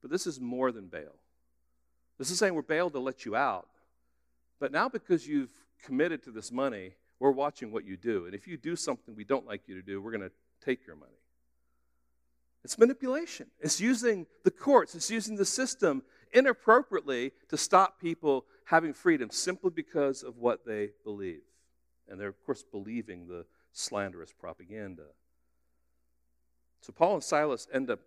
but this is more than bail. This is saying we're bailed to let you out, but now because you've committed to this money, we're watching what you do. And if you do something we don't like you to do, we're going to take your money. It's manipulation. It's using the courts, it's using the system inappropriately to stop people having freedom simply because of what they believe. And they're, of course, believing the slanderous propaganda. So Paul and Silas end up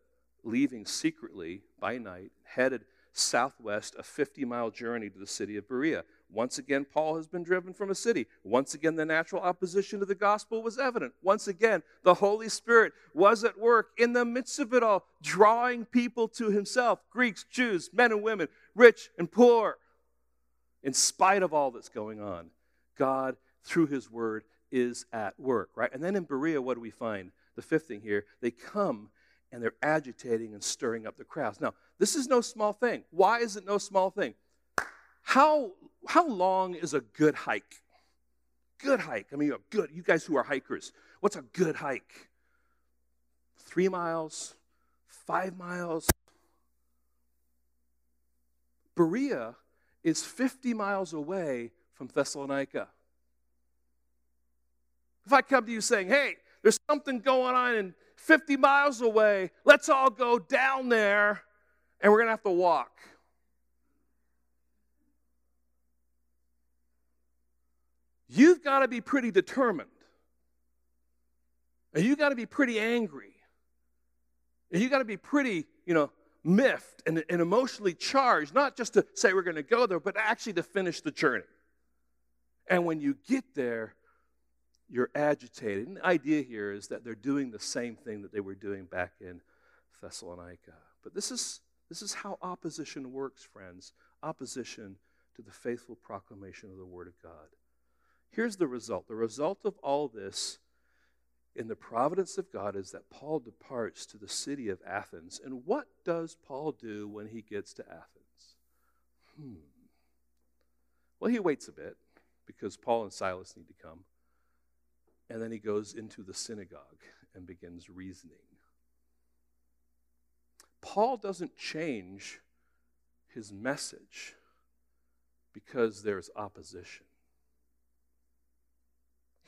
leaving secretly by night, headed southwest, a 50 mile journey to the city of Berea. Once again, Paul has been driven from a city. Once again, the natural opposition to the gospel was evident. Once again, the Holy Spirit was at work in the midst of it all, drawing people to himself Greeks, Jews, men and women, rich and poor. In spite of all that's going on, God, through his word, is at work, right? And then in Berea, what do we find? The fifth thing here, they come and they're agitating and stirring up the crowds. Now, this is no small thing. Why is it no small thing? How, how long is a good hike? Good hike. I mean, good. You guys who are hikers, what's a good hike? Three miles, five miles. Berea is 50 miles away from Thessalonica. If I come to you saying, hey, there's something going on in 50 miles away, let's all go down there and we're going to have to walk. You've got to be pretty determined. And you've got to be pretty angry. And you've got to be pretty, you know, miffed and, and emotionally charged, not just to say we're going to go there, but actually to finish the journey. And when you get there, you're agitated. And the idea here is that they're doing the same thing that they were doing back in Thessalonica. But this is, this is how opposition works, friends opposition to the faithful proclamation of the Word of God. Here's the result the result of all this in the providence of God is that Paul departs to the city of Athens. And what does Paul do when he gets to Athens? Hmm. Well, he waits a bit because Paul and Silas need to come. And then he goes into the synagogue and begins reasoning. Paul doesn't change his message because there's opposition.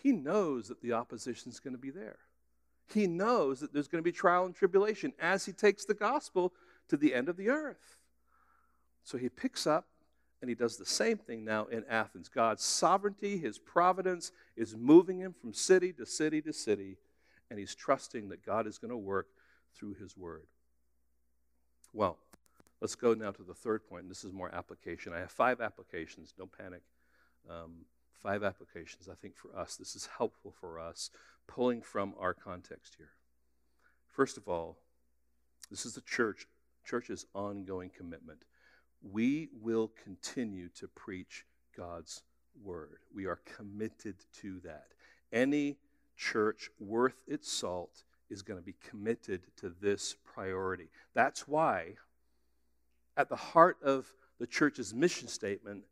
He knows that the opposition is going to be there. He knows that there's going to be trial and tribulation as he takes the gospel to the end of the earth. So he picks up and he does the same thing now in Athens. God's sovereignty, his providence is moving him from city to city to city, and he's trusting that God is going to work through his word. Well, let's go now to the third point. This is more application. I have five applications, don't panic. Um, five applications, I think, for us. This is helpful for us, pulling from our context here. First of all, this is the church, church's ongoing commitment we will continue to preach God's word. We are committed to that. Any church worth its salt is going to be committed to this priority. That's why, at the heart of the church's mission statement,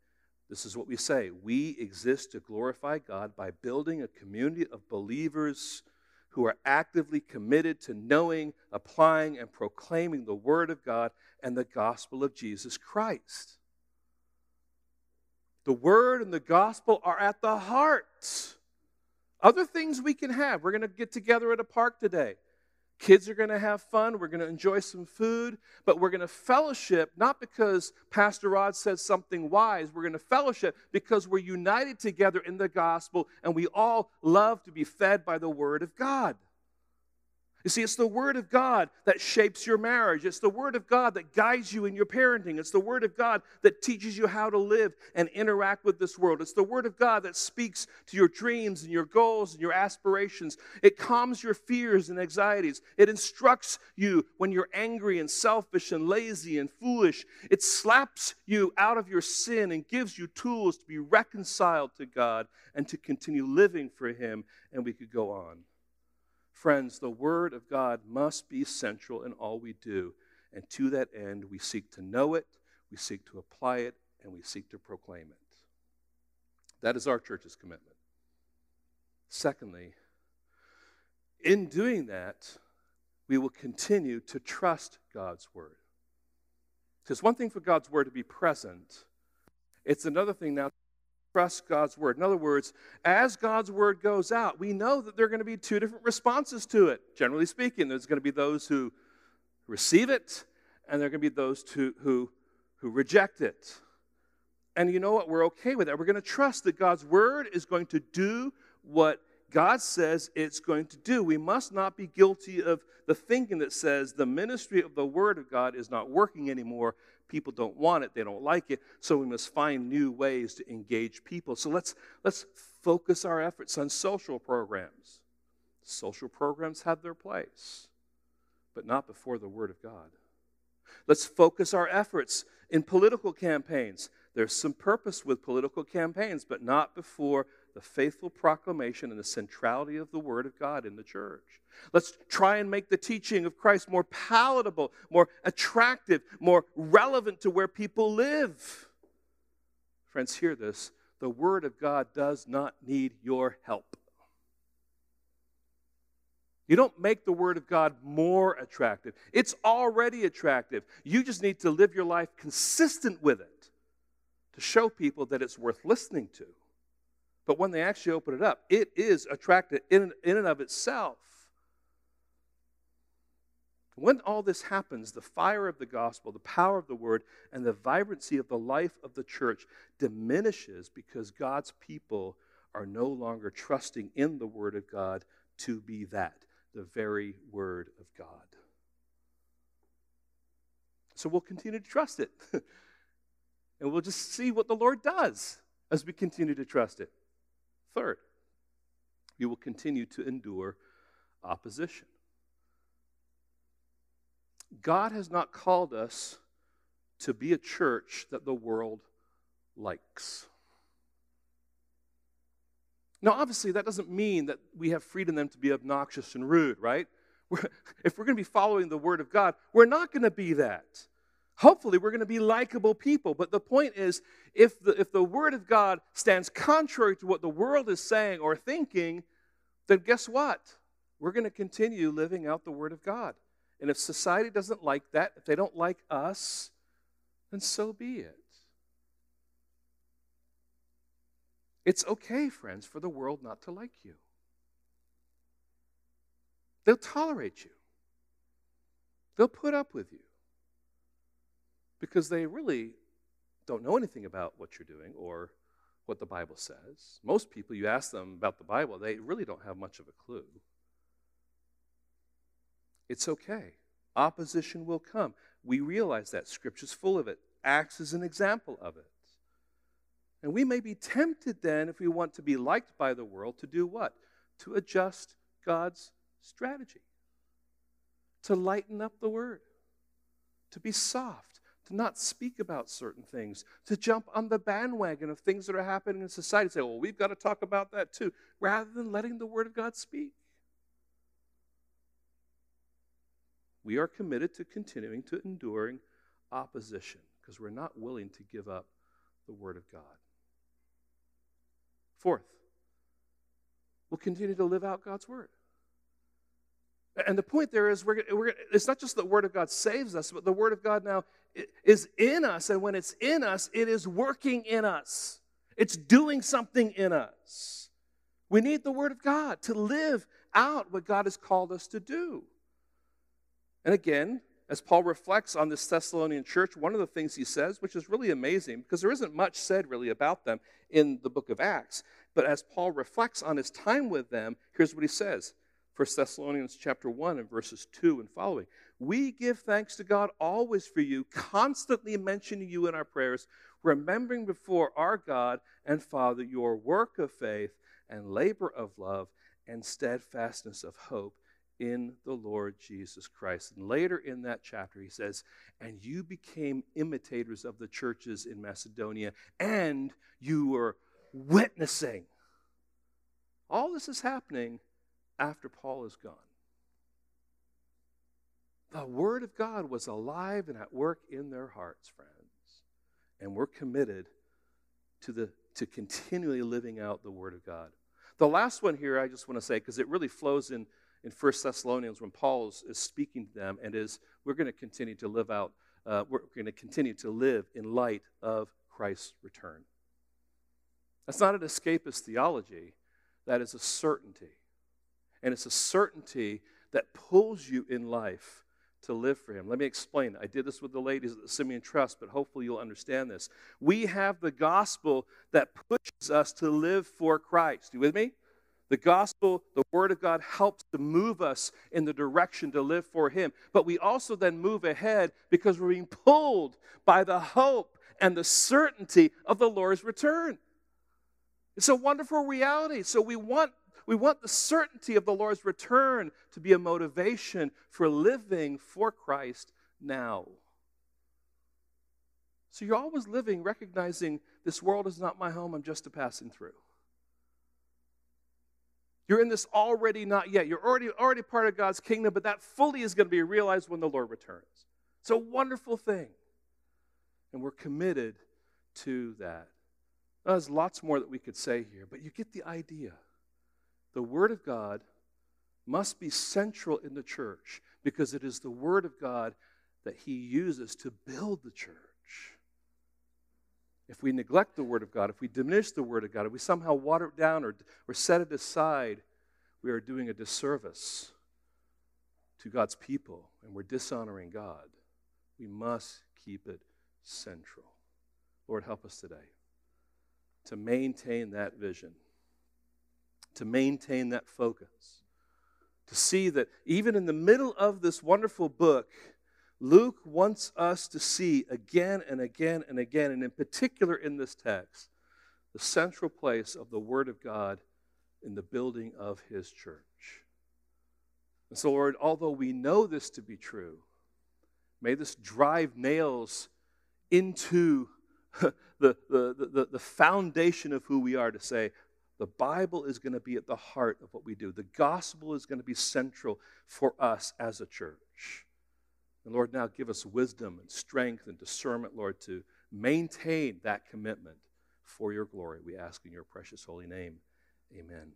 this is what we say we exist to glorify God by building a community of believers who are actively committed to knowing, applying, and proclaiming the Word of God and the gospel of Jesus Christ. The Word and the gospel are at the heart. Other things we can have. We're going to get together at a park today. Kids are going to have fun. We're going to enjoy some food, but we're going to fellowship not because Pastor Rod says something wise. We're going to fellowship because we're united together in the gospel and we all love to be fed by the Word of God. You see, it's the Word of God that shapes your marriage. It's the Word of God that guides you in your parenting. It's the Word of God that teaches you how to live and interact with this world. It's the Word of God that speaks to your dreams and your goals and your aspirations. It calms your fears and anxieties. It instructs you when you're angry and selfish and lazy and foolish. It slaps you out of your sin and gives you tools to be reconciled to God and to continue living for Him. And we could go on. Friends, the Word of God must be central in all we do. And to that end, we seek to know it, we seek to apply it, and we seek to proclaim it. That is our church's commitment. Secondly, in doing that, we will continue to trust God's Word. Because one thing for God's Word to be present, it's another thing now trust God's word. In other words, as God's word goes out, we know that there are going to be two different responses to it. Generally speaking, there's going to be those who receive it, and there are going to be those who, who, who reject it. And you know what? We're okay with that. We're going to trust that God's word is going to do what God says it's going to do. We must not be guilty of the thinking that says the ministry of the Word of God is not working anymore. People don't want it, they don't like it, so we must find new ways to engage people. So let's, let's focus our efforts on social programs. Social programs have their place, but not before the Word of God. Let's focus our efforts in political campaigns. There's some purpose with political campaigns, but not before the faithful proclamation and the centrality of the Word of God in the church. Let's try and make the teaching of Christ more palatable, more attractive, more relevant to where people live. Friends, hear this. The Word of God does not need your help. You don't make the Word of God more attractive, it's already attractive. You just need to live your life consistent with it to show people that it's worth listening to. But when they actually open it up, it is attractive in, in and of itself. When all this happens, the fire of the gospel, the power of the word, and the vibrancy of the life of the church diminishes because God's people are no longer trusting in the word of God to be that, the very word of God. So we'll continue to trust it. [LAUGHS] and we'll just see what the Lord does as we continue to trust it. Third, you will continue to endure opposition. God has not called us to be a church that the world likes. Now, obviously, that doesn't mean that we have freedom then to be obnoxious and rude, right? [LAUGHS] We're, if we're going to be following the Word of God, we're not going to be that. Hopefully, we're going to be likable people. But the point is, if the, if the Word of God stands contrary to what the world is saying or thinking, then guess what? We're going to continue living out the Word of God. And if society doesn't like that, if they don't like us, then so be it. It's okay, friends, for the world not to like you. They'll tolerate you, they'll put up with you because they really don't know anything about what you're doing or what the Bible says. Most people, you ask them about the Bible, they really don't have much of a clue. It's okay. Opposition will come. We realize that. Scripture's full of it. Acts is an example of it. And we may be tempted then, if we want to be liked by the world, to do what? To adjust God's strategy, to lighten up the word, to be soft to not speak about certain things, to jump on the bandwagon of things that are happening in society, say, well, we've got to talk about that too, rather than letting the Word of God speak. We are committed to continuing to enduring opposition because we're not willing to give up the Word of God. Fourth, we'll continue to live out God's Word. And the point there is, we're, we're, it's not just the Word of God saves us, but the Word of God now is in us. And when it's in us, it is working in us, it's doing something in us. We need the Word of God to live out what God has called us to do. And again, as Paul reflects on this Thessalonian church, one of the things he says, which is really amazing, because there isn't much said really about them in the book of Acts, but as Paul reflects on his time with them, here's what he says 1 Thessalonians chapter 1 and verses 2 and following. We give thanks to God always for you, constantly mentioning you in our prayers, remembering before our God and Father your work of faith and labor of love and steadfastness of hope in the Lord Jesus Christ. And later in that chapter, he says, And you became imitators of the churches in Macedonia, and you were witnessing. All this is happening after Paul is gone. The Word of God was alive and at work in their hearts, friends. And we're committed to, the, to continually living out the Word of God. The last one here, I just want to say, because it really flows in, in 1 Thessalonians when Paul is, is speaking to them, and is we're going to continue to live out, uh, we're going to continue to live in light of Christ's return. That's not an escapist theology, that is a certainty. And it's a certainty that pulls you in life to live for Him. Let me explain. I did this with the ladies at the Simeon Trust, but hopefully you'll understand this. We have the gospel that pushes us to live for Christ. You with me? The gospel, the word of God helps to move us in the direction to live for Him. But we also then move ahead because we're being pulled by the hope and the certainty of the Lord's return. It's a wonderful reality. So we want we want the certainty of the Lord's return to be a motivation for living for Christ now. So you're always living recognizing this world is not my home, I'm just a passing through. You're in this already not yet. You're already already part of God's kingdom, but that fully is going to be realized when the Lord returns. It's a wonderful thing. And we're committed to that. There's lots more that we could say here, but you get the idea. The Word of God must be central in the church because it is the Word of God that He uses to build the church. If we neglect the Word of God, if we diminish the Word of God, if we somehow water it down or, or set it aside, we are doing a disservice to God's people and we're dishonoring God. We must keep it central. Lord, help us today to maintain that vision, to maintain that focus, to see that even in the middle of this wonderful book, Luke wants us to see again and again and again, and in particular in this text, the central place of the Word of God in the building of His church. And so, Lord, although we know this to be true, may this drive nails into [LAUGHS] the, the, the, the foundation of who we are to say, the Bible is going to be at the heart of what we do. The gospel is going to be central for us as a church. And Lord, now give us wisdom and strength and discernment, Lord, to maintain that commitment for your glory. We ask in your precious holy name. Amen.